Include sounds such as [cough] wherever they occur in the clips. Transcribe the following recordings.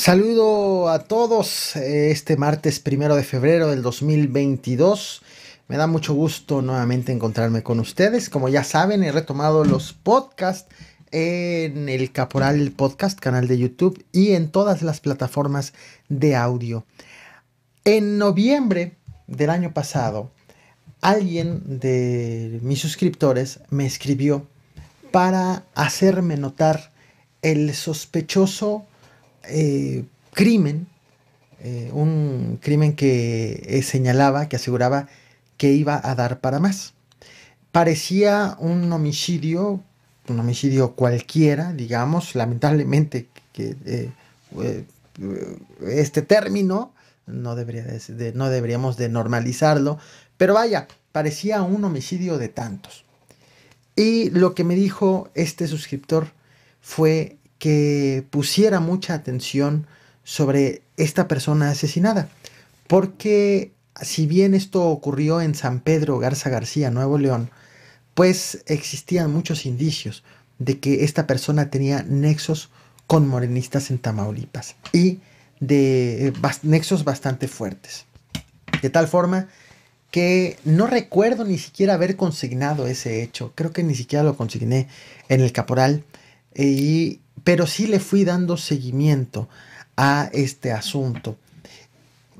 Saludo a todos eh, este martes primero de febrero del 2022. Me da mucho gusto nuevamente encontrarme con ustedes. Como ya saben, he retomado los podcasts en el Caporal Podcast, canal de YouTube, y en todas las plataformas de audio. En noviembre del año pasado, alguien de mis suscriptores me escribió para hacerme notar el sospechoso eh, crimen, eh, un crimen que eh, señalaba, que aseguraba que iba a dar para más. Parecía un homicidio, un homicidio cualquiera, digamos, lamentablemente que este término no, debería no deberíamos de normalizarlo, pero vaya, parecía un homicidio de tantos. Y lo que me dijo este suscriptor fue que pusiera mucha atención sobre esta persona asesinada. Porque si bien esto ocurrió en San Pedro Garza García, Nuevo León, pues existían muchos indicios de que esta persona tenía nexos con morenistas en Tamaulipas y de eh, nexos bastante fuertes. De tal forma que no recuerdo ni siquiera haber consignado ese hecho, creo que ni siquiera lo consigné en el caporal y pero sí le fui dando seguimiento a este asunto.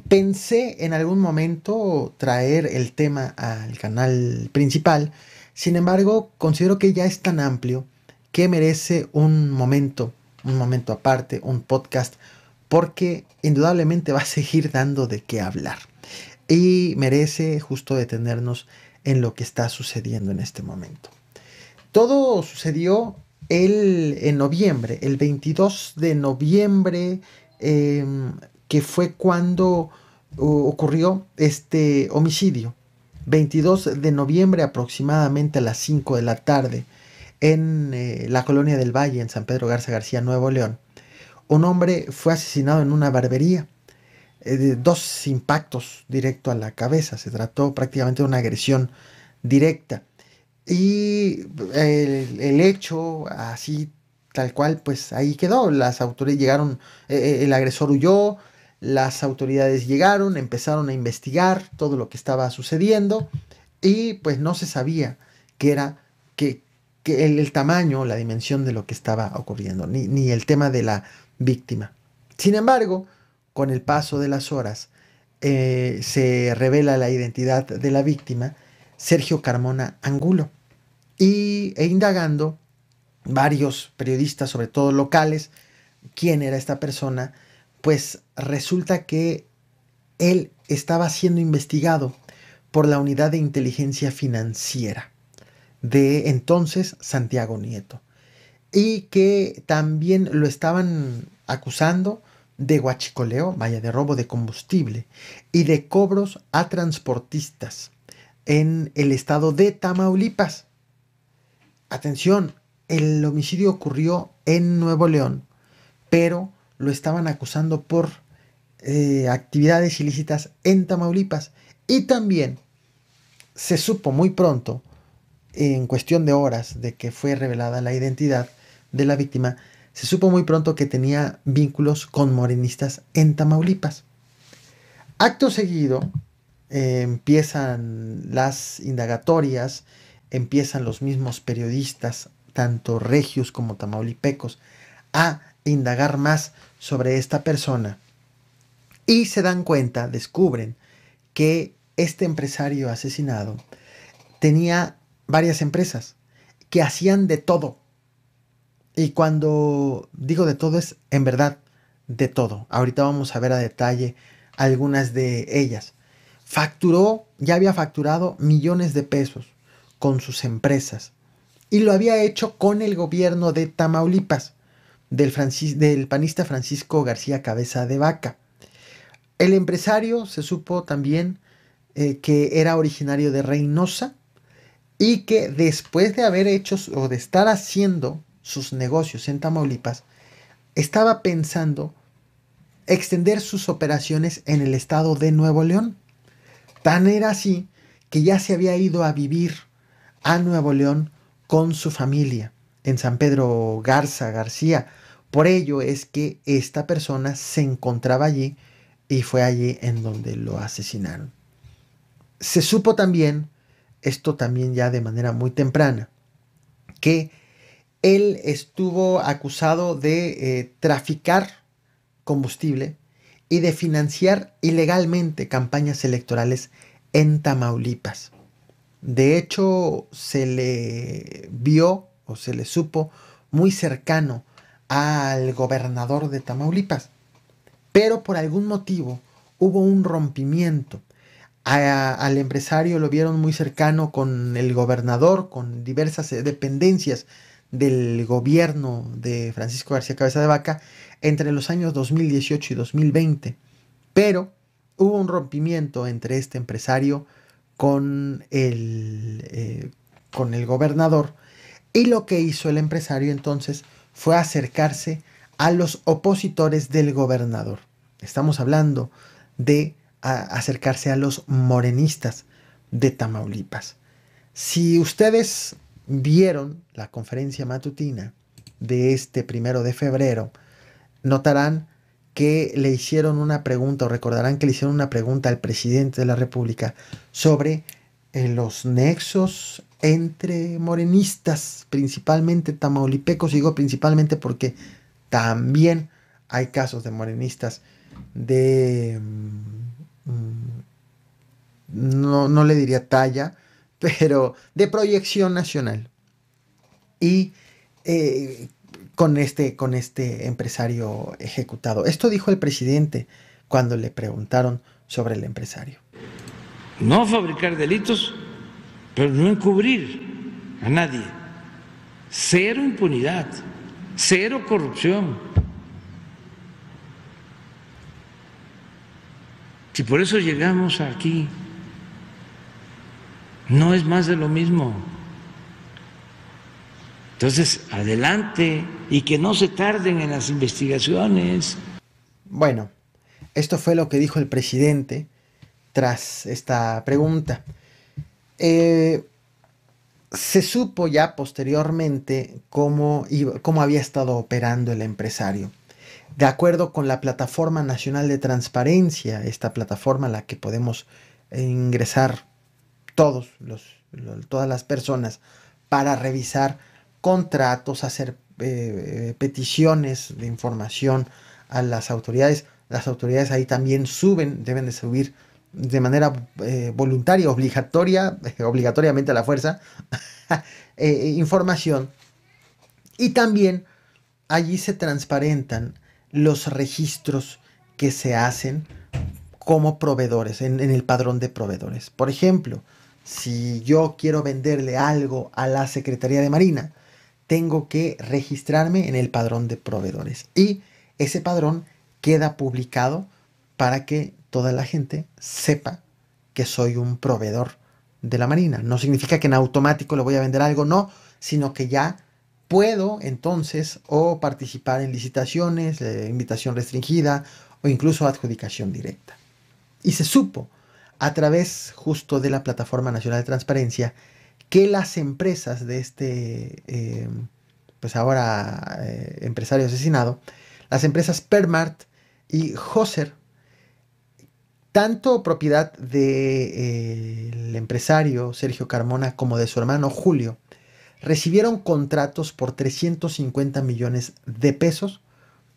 Pensé en algún momento traer el tema al canal principal, sin embargo considero que ya es tan amplio que merece un momento, un momento aparte, un podcast, porque indudablemente va a seguir dando de qué hablar. Y merece justo detenernos en lo que está sucediendo en este momento. Todo sucedió el, en noviembre, el 22 de noviembre, em, que fue cuando ocurrió este homicidio. 22 de noviembre aproximadamente a las 5 de la tarde en eh, la colonia del Valle, en San Pedro Garza García, Nuevo León. Un hombre fue asesinado en una barbería. Eh, de dos impactos directo a la cabeza. Se trató prácticamente de una agresión directa. Y el, hecho, así tal cual, pues ahí quedó. Las autoridades llegaron, eh, eh, el agresor huyó, las autoridades llegaron, empezaron a investigar todo lo que estaba sucediendo y pues no se sabía qué era, que, el, tamaño, la dimensión de lo que estaba ocurriendo, ni, ni el tema de la víctima. Sin embargo, con el paso de las horas, eh, se revela la identidad de la víctima Sergio Carmona Angulo. Y, e indagando, varios periodistas, sobre todo locales, quién era esta persona, pues resulta que él estaba siendo investigado por la unidad de inteligencia financiera de entonces Santiago Nieto y que también lo estaban acusando de guachicoleo, vaya, de robo de combustible y de cobros a transportistas en el estado de Tamaulipas. Atención, el homicidio ocurrió en Nuevo León, pero lo estaban acusando por eh, actividades ilícitas en Tamaulipas. Y también se supo muy pronto, en cuestión de horas de que fue revelada la identidad de la víctima, se supo muy pronto que tenía vínculos con morenistas en Tamaulipas. Acto seguido, empiezan las indagatorias, empiezan los mismos periodistas, tanto regios como tamaulipecos, a indagar más sobre esta persona. Y se dan cuenta, descubren que este empresario asesinado tenía varias empresas que hacían de todo. Y cuando digo de todo es en verdad de todo. Ahorita vamos a ver a detalle algunas de ellas facturó, ya había facturado millones de pesos con sus empresas y lo había hecho con el gobierno de Tamaulipas, del, del panista Francisco García Cabeza de Vaca. El empresario se supo también eh, que era originario de Reynosa y que después de haber hecho o de estar haciendo sus negocios en Tamaulipas, estaba pensando extender sus operaciones en el estado de Nuevo León. Tan era así que ya se había ido a vivir a Nuevo León con su familia en San Pedro Garza García, Por ello es que esta persona se encontraba allí y fue allí en donde lo asesinaron. Se supo también, esto también ya de manera muy temprana, que él estuvo acusado de eh, traficar combustible y de financiar ilegalmente campañas electorales en Tamaulipas. De hecho, se le vio o se le supo muy cercano al gobernador de Tamaulipas. Pero por algún motivo hubo un rompimiento. al empresario lo vieron muy cercano con el gobernador, con diversas dependencias del gobierno de Francisco García Cabeza de Vaca entre los años 2018 y 2020. Pero hubo un rompimiento entre este empresario con el, eh, con el gobernador y lo que hizo el empresario entonces fue acercarse a los opositores del gobernador. Estamos hablando de acercarse a los morenistas de Tamaulipas. Si ustedes vieron la conferencia matutina de este primero de febrero, notarán que le hicieron una pregunta, o recordarán que le hicieron una pregunta al presidente de la República sobre eh, los nexos entre morenistas, principalmente tamaulipecos, digo principalmente porque también hay casos de morenistas de... Mm, mm, no, no le diría talla, pero de proyección nacional. Y eh, con, este, con este empresario ejecutado. Esto dijo el presidente cuando le preguntaron sobre el empresario. No fabricar delitos, pero no encubrir a nadie. Cero impunidad, cero corrupción. Si por eso llegamos aquí no es más de lo mismo. Entonces, adelante y que no se tarden en las investigaciones. Bueno, esto fue lo que dijo el presidente tras esta pregunta. Eh, se supo ya posteriormente cómo, cómo había estado operando el empresario. De acuerdo con la Plataforma Nacional de Transparencia, esta plataforma a la que podemos ingresar todos los, todas las personas para revisar contratos, hacer eh, peticiones de información a las autoridades. Las autoridades ahí también suben, deben de subir de manera eh, voluntaria, obligatoria, [laughs] obligatoriamente a la fuerza, [laughs] eh, información. Y también allí se transparentan los registros que se hacen como proveedores, en el padrón de proveedores. Por ejemplo, si yo quiero venderle algo a la Secretaría de Marina, tengo que registrarme en el padrón de proveedores. Y ese padrón queda publicado para que toda la gente sepa que soy un proveedor de la Marina. No significa que en automático le voy a vender algo, no, sino que ya puedo entonces o participar en licitaciones, invitación restringida o incluso adjudicación directa. Y se supo a través justo de la Plataforma Nacional de Transparencia que las empresas de este, eh, pues ahora eh, empresario asesinado, las empresas Permart y Hoser, tanto propiedad del de, eh, empresario Sergio Carmona como de su hermano Julio, recibieron contratos por 350 millones de pesos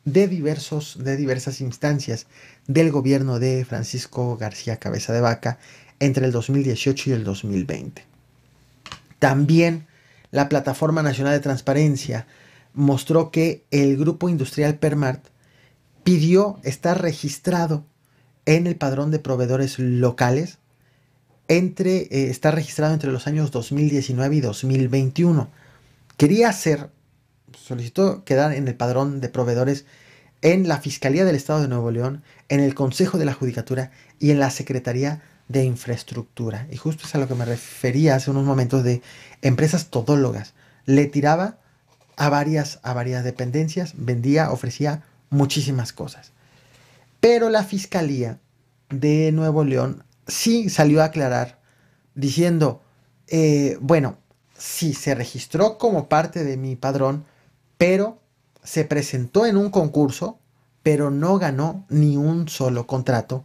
de, diversos, de diversas instancias del gobierno de Francisco García Cabeza de Vaca entre el 2018 y el 2020. También la Plataforma Nacional de Transparencia mostró que el grupo industrial Permart pidió estar registrado en el padrón de proveedores locales entre eh, está registrado entre los años 2019 y 2021. Quería hacer solicitó quedar en el padrón de proveedores en la Fiscalía del Estado de Nuevo León, en el Consejo de la Judicatura y en la Secretaría de Infraestructura. Y justo es a lo que me refería hace unos momentos de empresas todólogas. Le tiraba a varias, a varias dependencias, vendía, ofrecía muchísimas cosas. Pero la Fiscalía de Nuevo León sí salió a aclarar diciendo, eh, bueno, sí se registró como parte de mi padrón, pero se presentó en un concurso, pero no ganó ni un solo contrato,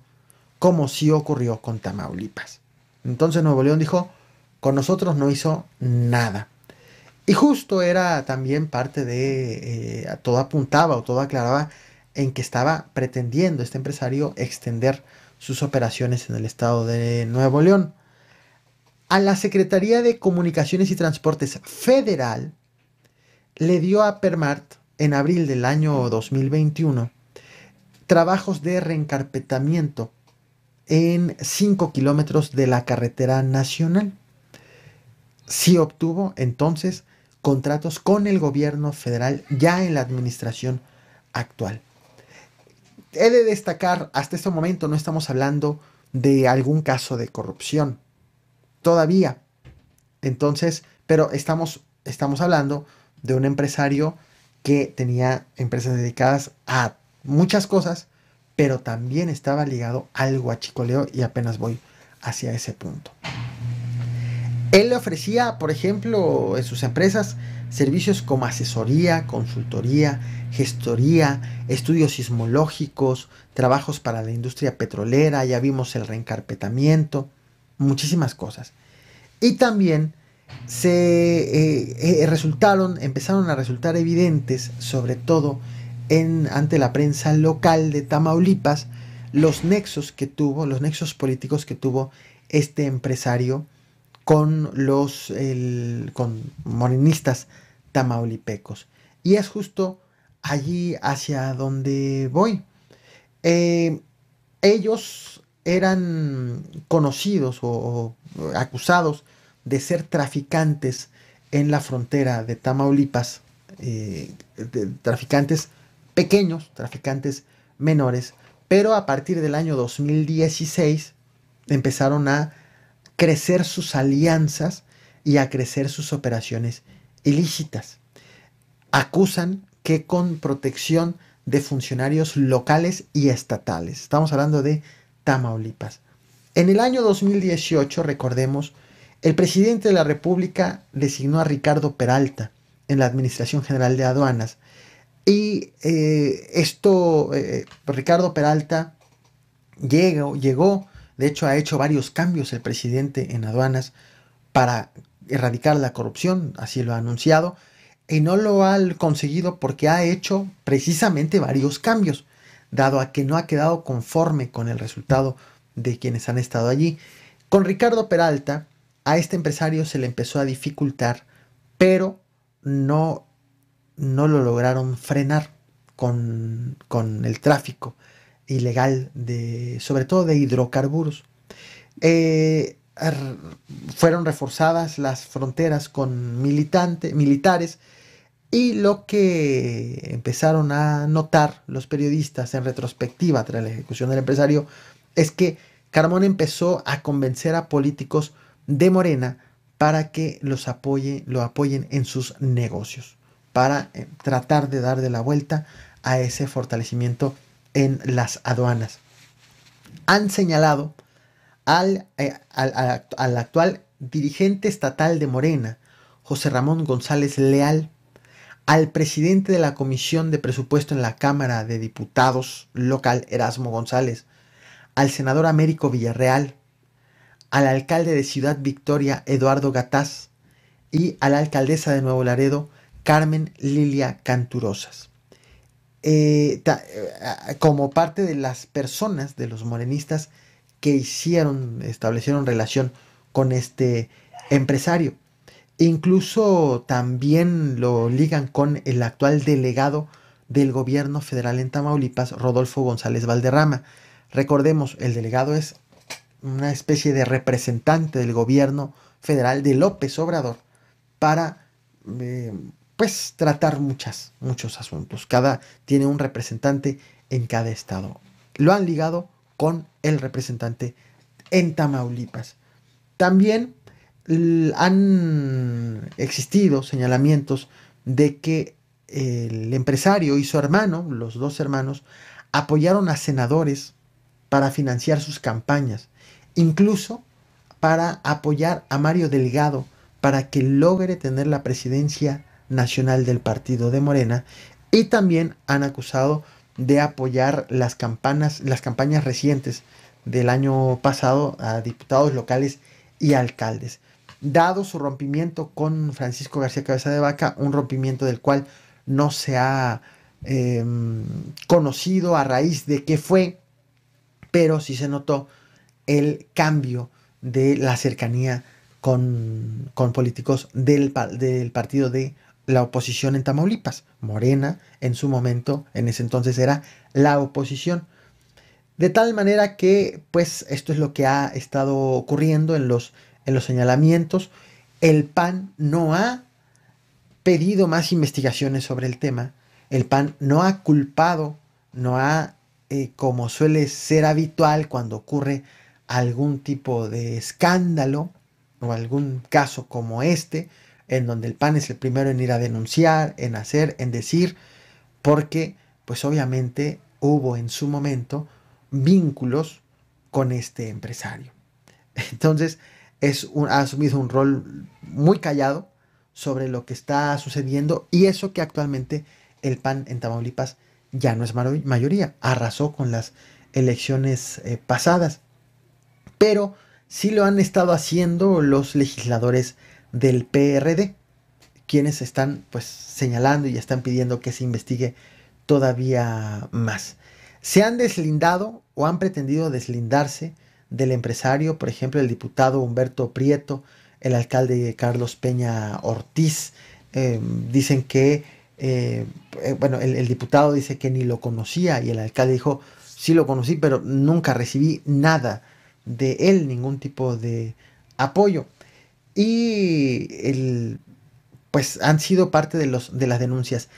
como sí ocurrió con Tamaulipas. Entonces Nuevo León dijo, con nosotros no hizo nada. Y justo era también parte de, eh, todo apuntaba o todo aclaraba en que estaba pretendiendo este empresario extender sus operaciones en el estado de Nuevo León. A la Secretaría de Comunicaciones y Transportes Federal le dio a Permart en abril del año 2021 trabajos de reencarpetamiento en 5 kilómetros de la carretera nacional. Sí obtuvo entonces contratos con el gobierno federal ya en la administración actual. He de destacar, hasta este momento no estamos hablando de algún caso de corrupción. Todavía. Entonces, pero estamos, estamos hablando de un empresario que tenía empresas dedicadas a muchas cosas, pero también estaba ligado al guachicoleo y apenas voy hacia ese punto. Él le ofrecía, por ejemplo, en sus empresas servicios como asesoría, consultoría, gestoría, estudios sismológicos, trabajos para la industria petrolera, ya vimos el reencarpetamiento, muchísimas cosas. Y también se eh, eh, resultaron, empezaron a resultar evidentes, sobre todo en, ante la prensa local de Tamaulipas, los nexos que tuvo, los nexos políticos que tuvo este empresario con los con morenistas tamaulipecos. Y es justo allí hacia donde voy. Eh, ellos eran conocidos o acusados de ser traficantes en la frontera de Tamaulipas, eh, traficantes pequeños, traficantes menores, pero a partir del año 2016 empezaron a crecer sus alianzas y a crecer sus operaciones ilícitas. Acusan que con protección de funcionarios locales y estatales. Estamos hablando de Tamaulipas. En el año 2018, recordemos, el presidente de la República designó a Ricardo Peralta en la Administración General de Aduanas. Y eh, esto, eh, Ricardo Peralta llegó, llegó, de hecho ha hecho varios cambios el presidente en aduanas para erradicar la corrupción, así lo ha anunciado, y no lo ha conseguido porque ha hecho precisamente varios cambios, dado a que no ha quedado conforme con el resultado de quienes han estado allí. Con Ricardo Peralta, a este empresario se le empezó a dificultar, pero no, no lo lograron frenar con, el tráfico ilegal de, sobre todo de hidrocarburos. Eh, fueron reforzadas las fronteras con militares y lo que empezaron a notar los periodistas en retrospectiva tras la ejecución del empresario es que Carmón empezó a convencer a políticos de Morena para que los apoye, lo apoyen en sus negocios, para eh, tratar de dar de la vuelta a ese fortalecimiento en las aduanas. Han señalado al, eh, al, actual dirigente estatal de Morena, José Ramón González Leal, al presidente de la Comisión de Presupuesto en la Cámara de Diputados local, Erasmo González, al senador Américo Villarreal, al alcalde de Ciudad Victoria, Eduardo Gataz, y a la alcaldesa de Nuevo Laredo, Carmen Lilia Canturosas. Eh, eh, como parte de las personas, de los morenistas que hicieron, establecieron relación con este empresario. Incluso también lo ligan con el actual delegado del gobierno federal en Tamaulipas, Rodolfo González Valderrama. Recordemos, el delegado es una especie de representante del gobierno federal de López Obrador para eh, pues tratar muchas, muchos asuntos. Cada tiene un representante en cada estado. Lo han ligado con el representante en Tamaulipas. También han existido señalamientos de que el empresario y su hermano, los dos hermanos, apoyaron a senadores para financiar sus campañas incluso para apoyar a Mario Delgado para que logre tener la presidencia nacional del partido de Morena Y también han acusado de apoyar las campanas, las campañas recientes del año pasado a diputados locales y alcaldes. Dado su rompimiento con Francisco García Cabeza de Vaca, un rompimiento del cual no se ha em, conocido a raíz de qué fue, pero sí se notó el cambio de la cercanía con, políticos del, del partido de la oposición en Tamaulipas. Morena, en su momento, en ese entonces era la oposición. De tal manera que, pues, esto es lo que ha estado ocurriendo en los, en los señalamientos. El PAN no ha pedido más investigaciones sobre el tema. El PAN no ha culpado, no ha, eh, como suele ser habitual cuando ocurre algún tipo de escándalo o algún caso como este, en donde el PAN es el primero en ir a denunciar, en hacer, en decir, porque pues obviamente hubo en su momento vínculos con este empresario. [laughs] Entonces, es un, ha asumido un rol muy callado sobre lo que está sucediendo y eso que actualmente el PAN en Tamaulipas ya no es mayoría, arrasó con las elecciones eh, pasadas, pero sí lo han estado haciendo los legisladores del PRD, quienes están pues señalando y están pidiendo que se investigue todavía más. Se han deslindado o han pretendido deslindarse del empresario, por ejemplo, el diputado Humberto Prieto, el alcalde Carlos Peña Ortiz, em, dicen que, eh, eh, bueno, el, el, diputado dice que ni lo conocía y el alcalde dijo, sí lo conocí, pero nunca recibí nada de él, ningún tipo de apoyo y el, pues han sido parte de, los, de las denuncias.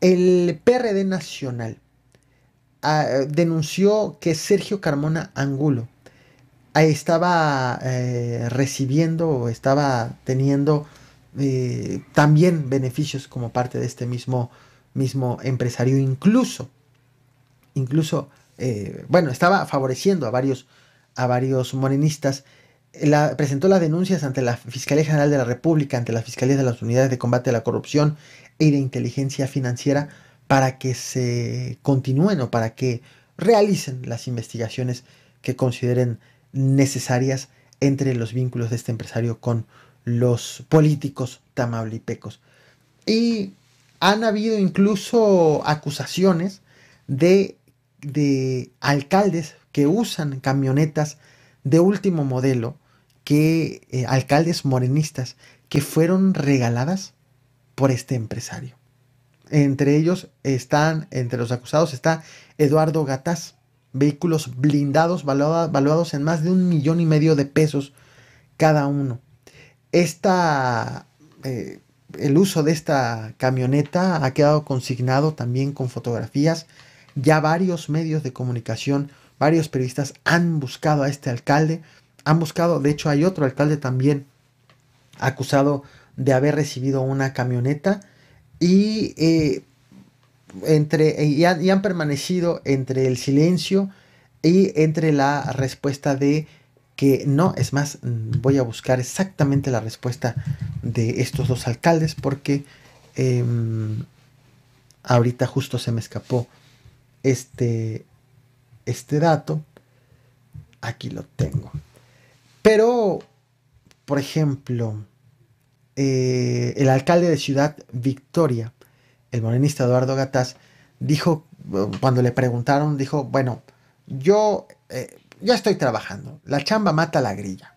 El PRD Nacional ah, denunció que Sergio Carmona Angulo ah, estaba eh, recibiendo o estaba teniendo eh, también beneficios como parte de este mismo, mismo empresario, incluso, incluso, eh, bueno, estaba favoreciendo a varios, a varios morenistas presentó las denuncias ante la Fiscalía General de la República, ante la Fiscalía de las Unidades de Combate a la Corrupción y de Inteligencia Financiera para que se continúen o para que realicen las investigaciones que consideren necesarias entre los vínculos de este empresario con los políticos tamaulipecos. Y han habido incluso acusaciones de, de alcaldes que usan camionetas de último modelo que eh, alcaldes morenistas que fueron regaladas por este empresario. Entre ellos están, entre los acusados está Eduardo Gataz, vehículos blindados valuados en más de un millón y medio de pesos cada uno. Esta, eh, el uso de esta camioneta ha quedado consignado también con fotografías. Ya varios medios de comunicación, varios periodistas han buscado a este alcalde han buscado, de hecho hay otro alcalde también acusado de haber recibido una camioneta y, eh, entre, y han, permanecido entre el silencio y entre la respuesta de que no, es más, voy a buscar exactamente la respuesta de estos dos alcaldes porque em, ahorita justo se me escapó este, este dato. Aquí lo tengo. Pero, por ejemplo, eh, el alcalde de Ciudad Victoria, el morenista Eduardo Gataz, dijo, cuando le preguntaron, dijo, bueno, yo eh, ya estoy trabajando, la chamba mata la grilla.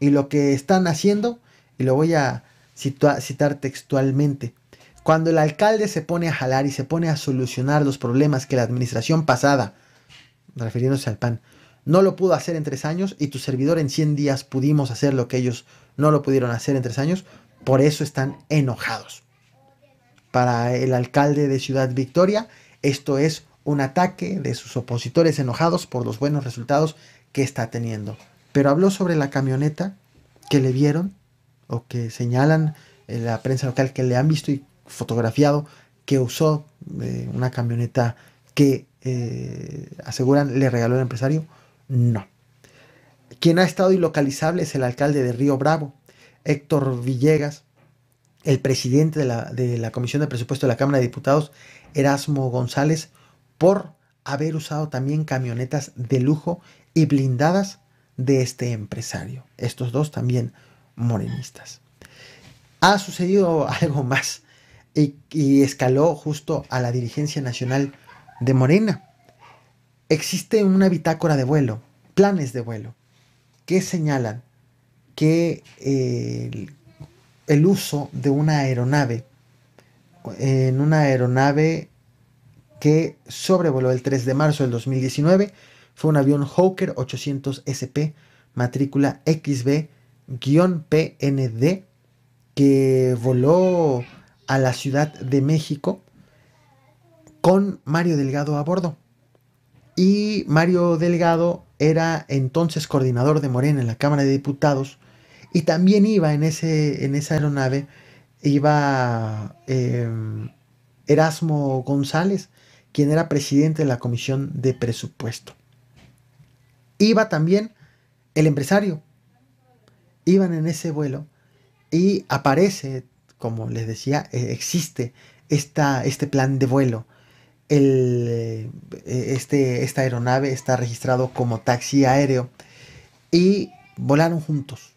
Y lo que están haciendo, y lo voy a citar textualmente, cuando el alcalde se pone a jalar y se pone a solucionar los problemas que la administración pasada, refiriéndose al PAN, no lo pudo hacer en tres años y tu servidor en 100 días pudimos hacer lo que ellos no lo pudieron hacer en tres años, por eso están enojados. Para el alcalde de Ciudad Victoria, esto es un ataque de sus opositores enojados por los buenos resultados que está teniendo. Pero habló sobre la camioneta que le vieron o que señalan en la prensa local que le han visto y fotografiado que usó eh, una camioneta que eh, aseguran le regaló el empresario no. Quien ha estado ilocalizable es el alcalde de Río Bravo, Héctor Villegas, el presidente de la, de la Comisión de Presupuesto de la Cámara de Diputados, Erasmo González, por haber usado también camionetas de lujo y blindadas de este empresario. Estos dos también morenistas. Ha sucedido [laughs] algo más y, escaló justo a la dirigencia nacional de Morena. Existe una bitácora de vuelo, planes de vuelo, que señalan que eh, el uso de una aeronave, en una aeronave que sobrevoló el 3 de marzo del 2019, fue un avión Hawker 800 SP, matrícula XB-PND, que voló a la Ciudad de México con Mario Delgado a bordo. Y Mario Delgado era entonces coordinador de Morena en la Cámara de Diputados y también iba en, ese, en esa aeronave, iba em, Erasmo González, quien era presidente de la Comisión de Presupuesto. Iba también el empresario. Iban en ese vuelo y aparece como les decía, eh, existe esta, este plan de vuelo. El, eh, este, esta aeronave está registrado como taxi aéreo y volaron juntos.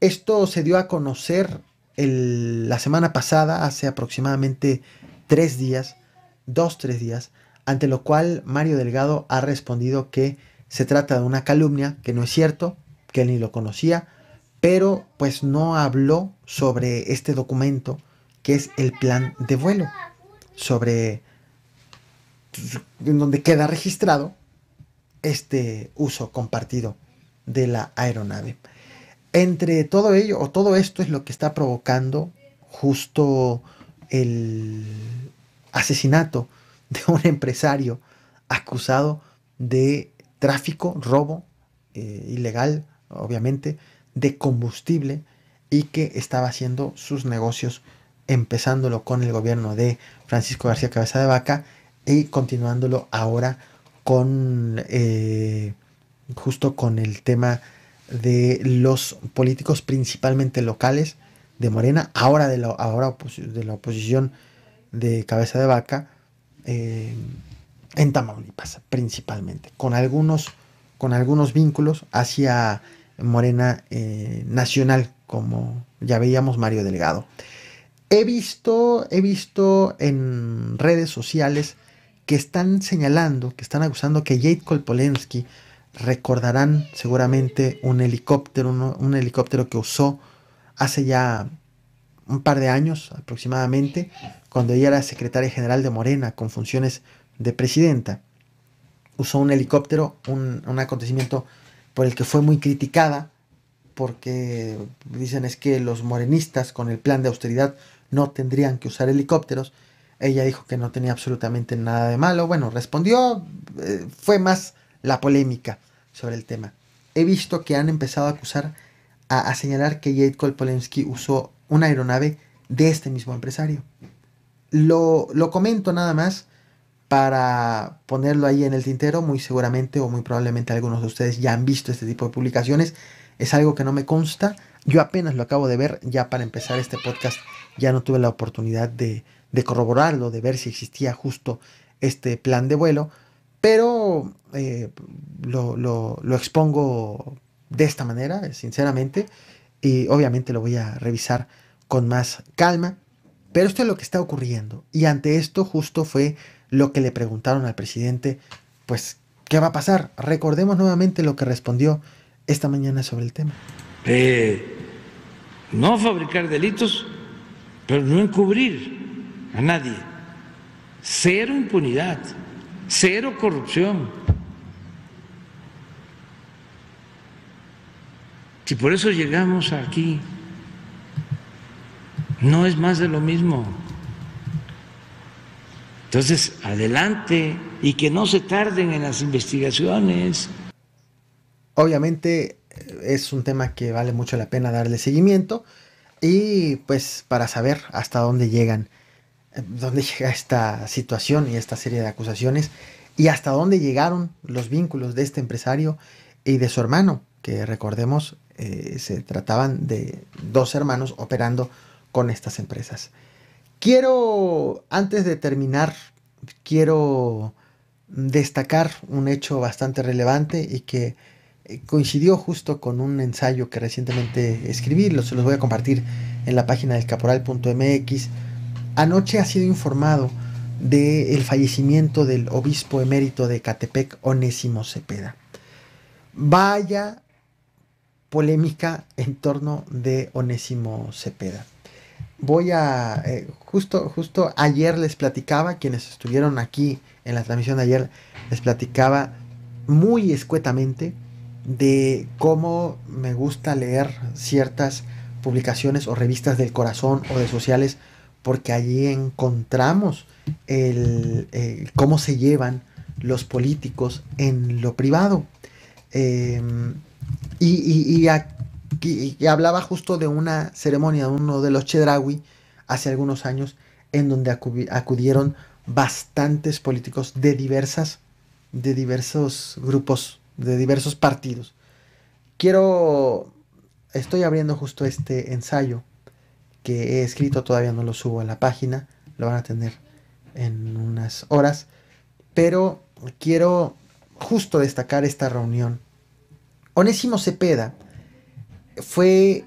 Esto se dio a conocer la semana pasada, hace aproximadamente tres días, dos, tres días, ante lo cual Mario Delgado ha respondido que se trata de una calumnia, que no es cierto, que él ni lo conocía, pero pues no habló sobre este documento que es el plan de vuelo, sobre en donde queda registrado este uso compartido de la aeronave. Entre todo ello, o todo esto es lo que está provocando justo el asesinato de un empresario acusado de tráfico, robo eh, ilegal, obviamente, de combustible y que estaba haciendo sus negocios empezándolo con el gobierno de Francisco García Cabeza de Vaca y continuándolo ahora con eh, justo con el tema de los políticos principalmente locales de Morena, ahora de la, ahora de la oposición de Cabeza de Vaca, eh, en Tamaulipas principalmente, con algunos, con algunos vínculos hacia Morena eh, Nacional, como ya veíamos Mario Delgado. He visto, he visto en redes sociales que están señalando, que están acusando que Jade Kolpolensky recordarán seguramente un helicóptero, un helicóptero que usó hace ya un par de años aproximadamente, cuando ella era secretaria general de Morena con funciones de presidenta. Usó un helicóptero, un, un acontecimiento por el que fue muy criticada, porque dicen es que los morenistas con el plan de austeridad no tendrían que usar helicópteros. Ella dijo que no tenía absolutamente nada de malo. Bueno, respondió, eh, fue más la polémica sobre el tema. He visto que han empezado a acusar, a, señalar que Jade Kolpolensky usó una aeronave de este mismo empresario. Lo, lo comento nada más para ponerlo ahí en el tintero. Muy seguramente o muy probablemente algunos de ustedes ya han visto este tipo de publicaciones. Es algo que no me consta. Yo apenas lo acabo de ver ya para empezar este podcast. Ya no tuve la oportunidad de, corroborarlo, de ver si existía justo este plan de vuelo. Pero eh, lo, lo expongo de esta manera, sinceramente. Y obviamente lo voy a revisar con más calma. Pero esto es lo que está ocurriendo. Y ante esto justo fue lo que le preguntaron al presidente, pues, ¿qué va a pasar? Recordemos nuevamente lo que respondió esta mañana sobre el tema. Eh, no fabricar delitos, pero no encubrir a nadie. Cero impunidad, cero corrupción. Si por eso llegamos aquí, no es más de lo mismo. Entonces, adelante y que no se tarden en las investigaciones. Obviamente es un tema que vale mucho la pena darle seguimiento y pues para saber hasta dónde llegan, dónde [laughs] llega esta situación y esta serie de acusaciones y hasta dónde llegaron los vínculos de este empresario y de su hermano, que recordemos eh, se trataban de dos hermanos operando con estas empresas. Quiero, antes de terminar, quiero destacar un hecho bastante relevante y que eh, coincidió justo con un ensayo que recientemente escribí, los, los voy a compartir en la página del caporal.mx. Anoche ha sido informado del fallecimiento del obispo emérito de Catepec, Onésimo Cepeda. Vaya polémica en torno de Onésimo Cepeda. Voy a, eh, justo, justo ayer les platicaba, quienes estuvieron aquí en la transmisión de ayer, les platicaba muy escuetamente de cómo me gusta leer ciertas publicaciones o revistas del corazón o de sociales, porque allí encontramos el, cómo se llevan los políticos en lo privado. Em, y, y, hablaba justo de una ceremonia de uno de los Chedrawi hace algunos años en donde acudieron bastantes políticos de diversas de diversos grupos, de diversos partidos. Quiero estoy abriendo justo este ensayo que he escrito, todavía no lo subo a la página, lo van a tener en unas horas, pero quiero justo destacar esta reunión. Onésimo Cepeda fue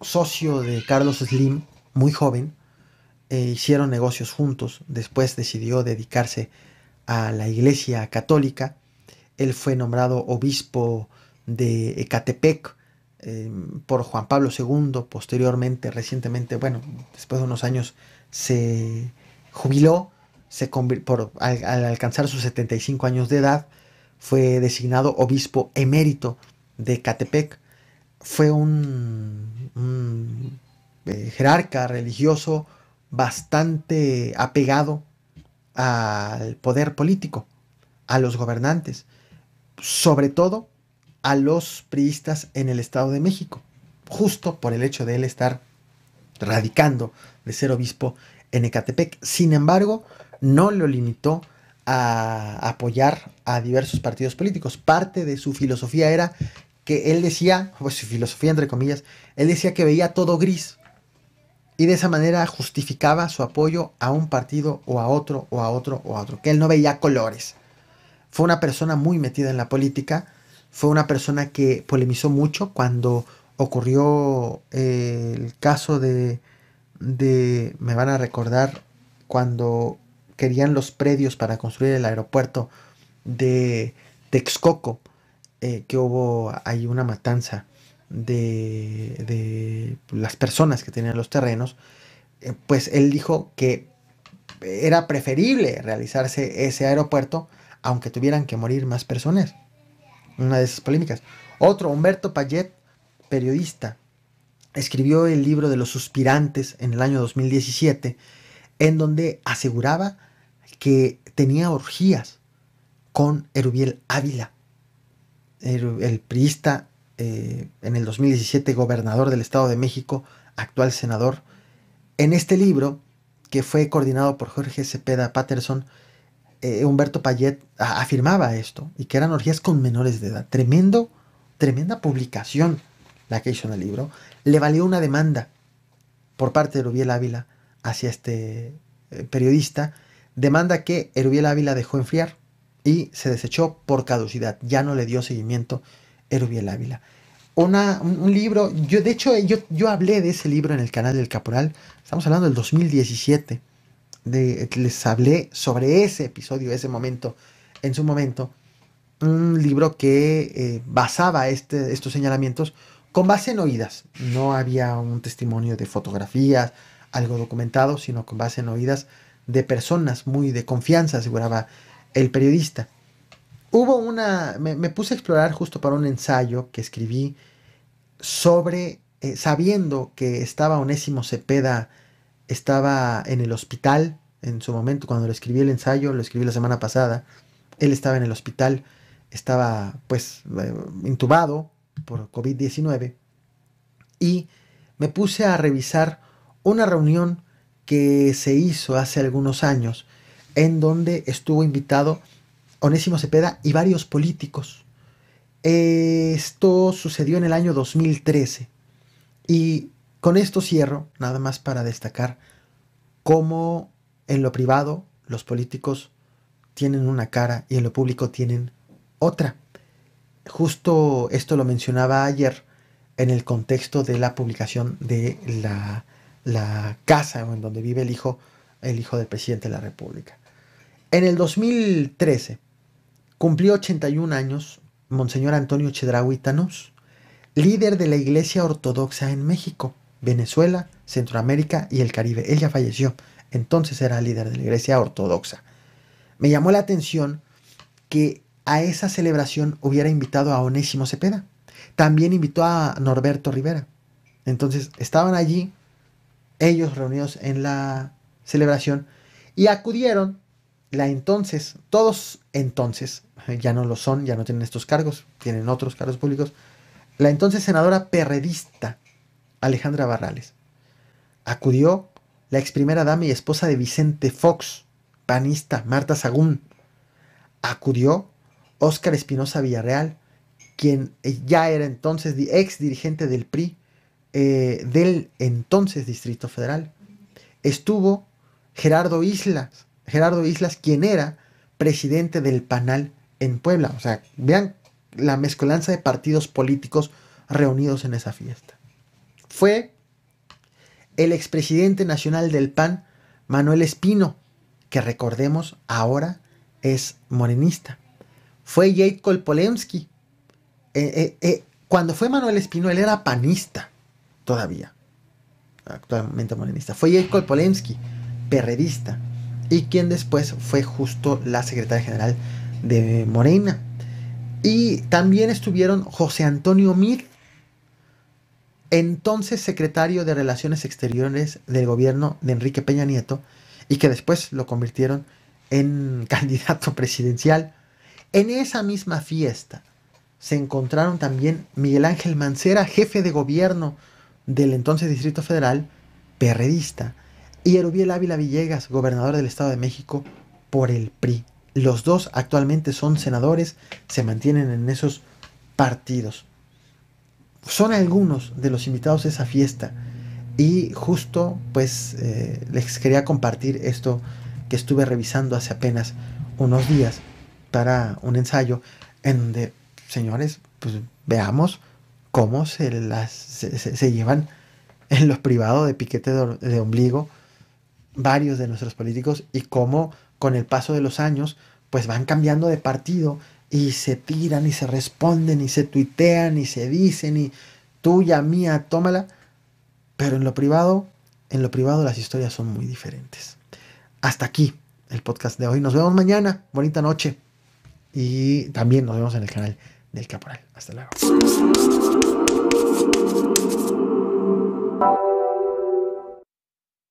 socio de Carlos Slim, muy joven, e hicieron negocios juntos, después decidió dedicarse a la Iglesia Católica, él fue nombrado obispo de Ecatepec eh, por Juan Pablo II, posteriormente, recientemente, bueno, después de unos años se jubiló se por, al, alcanzar sus 75 años de edad, fue designado obispo emérito de Catepec. Fue un, eh, jerarca religioso bastante apegado al poder político, a los gobernantes, sobre todo a los priistas en el Estado de México, justo por el hecho de él estar radicando de ser obispo en Ecatepec. Sin embargo, no lo limitó a apoyar a diversos partidos políticos. Parte de su filosofía era que él decía, pues filosofía entre comillas, él decía que veía todo gris y de esa manera justificaba su apoyo a un partido o a otro o a otro o a otro, que él no veía colores. Fue una persona muy metida en la política, fue una persona que polemizó mucho cuando ocurrió eh, el caso de, de, me van a recordar, cuando querían los predios para construir el aeropuerto de Texcoco, eh, que hubo ahí una matanza de, de, las personas que tenían los terrenos, eh, pues él dijo que era preferible realizarse ese aeropuerto aunque tuvieran que morir más personas. Una de esas polémicas. Otro, Humberto Payet, periodista, escribió el libro de los suspirantes en el año 2017, en donde aseguraba que tenía orgías con Erubiel Ávila, el, priista eh, en el 2017 gobernador del Estado de México, actual senador. En este libro, que fue coordinado por Jorge Cepeda Patterson, eh, Humberto Payet afirmaba esto, y que eran orgías con menores de edad. Tremendo, tremenda publicación la que hizo en el libro. Le valió una demanda por parte de Erubiel Ávila hacia este eh, periodista demanda que Erubiel Ávila dejó enfriar y se desechó por caducidad. Ya no le dio seguimiento Erubiel Ávila. Una, un, libro, yo de hecho yo, yo hablé de ese libro en el canal del Caporal, estamos hablando del 2017, de, les hablé sobre ese episodio, ese momento, en su momento, un libro que eh, basaba este, estos señalamientos con base en oídas, no había un testimonio de fotografías, algo documentado, sino con base en oídas de personas muy de confianza, aseguraba el periodista. Hubo una, me, puse a explorar justo para un ensayo que escribí sobre, eh, sabiendo que estaba Onésimo Cepeda, estaba en el hospital en su momento, cuando lo escribí el ensayo, lo escribí la semana pasada, él estaba en el hospital, estaba pues eh, intubado por COVID-19 y me puse a revisar una reunión que se hizo hace algunos años, en donde estuvo invitado Onésimo Cepeda y varios políticos. Esto sucedió en el año 2013 y Con esto cierro, nada más para destacar cómo en lo privado los políticos tienen una cara y en lo público tienen otra. Justo esto lo mencionaba ayer en el contexto de la publicación de la, la casa en donde vive el hijo, el hijo del presidente de la República. En el 2013 cumplió 81 años Monseñor Antonio Chedraui Tanús, líder de la Iglesia Ortodoxa en México, Venezuela, Centroamérica y el Caribe. Él ya falleció, entonces era líder de la Iglesia Ortodoxa. Me llamó la atención que a esa celebración hubiera invitado a Onésimo Cepeda. También invitó a Norberto Rivera. Entonces estaban allí, ellos reunidos en la celebración, y acudieron la entonces, todos entonces, ya no lo son, ya no tienen estos cargos, tienen otros cargos públicos, la entonces senadora perredista Alejandra Barrales. Acudió la ex primera dama y esposa de Vicente Fox, panista Marta Sagún. Acudió Óscar Espinosa Villarreal, quien ya era entonces ex dirigente del PRI eh, del entonces Distrito Federal. Estuvo Gerardo Islas, Gerardo Islas, quien era presidente del PANAL en Puebla. O sea, vean la mezcolanza de partidos políticos reunidos en esa fiesta fue el expresidente nacional del PAN, Manuel Espino, que recordemos ahora es morenista. Fue Jake Kolpolemsky. Eh, eh, eh, cuando fue Manuel Espino, él era panista todavía. Actualmente morenista. Fue Jake Kolpolemsky, perredista. Y quien después fue justo la secretaria general de Morena. Y también estuvieron José Antonio Mir, entonces secretario de Relaciones Exteriores del gobierno de Enrique Peña Nieto, y que después lo convirtieron en [laughs] candidato presidencial. En esa misma fiesta se encontraron también Miguel Ángel Mancera, jefe de gobierno del entonces Distrito Federal, perredista, y Erubiel Ávila Villegas, gobernador del Estado de México, por el PRI. Los dos actualmente son senadores, se mantienen en esos partidos son algunos de los invitados de esa fiesta. Y justo pues eh, les quería compartir esto que estuve revisando hace apenas unos días para un ensayo en donde, señores, pues veamos cómo se, las, se, llevan en los privados de piquete de ombligo varios de nuestros políticos y cómo con el paso de los años pues van cambiando de partido y se tiran y se responden y se tuitean y se dicen y tuya, mía, tómala. Pero en lo privado, en lo privado las historias son muy diferentes. Hasta aquí el podcast de hoy. Nos vemos mañana. Bonita noche. Y también nos vemos en el canal del Caporal. Hasta luego.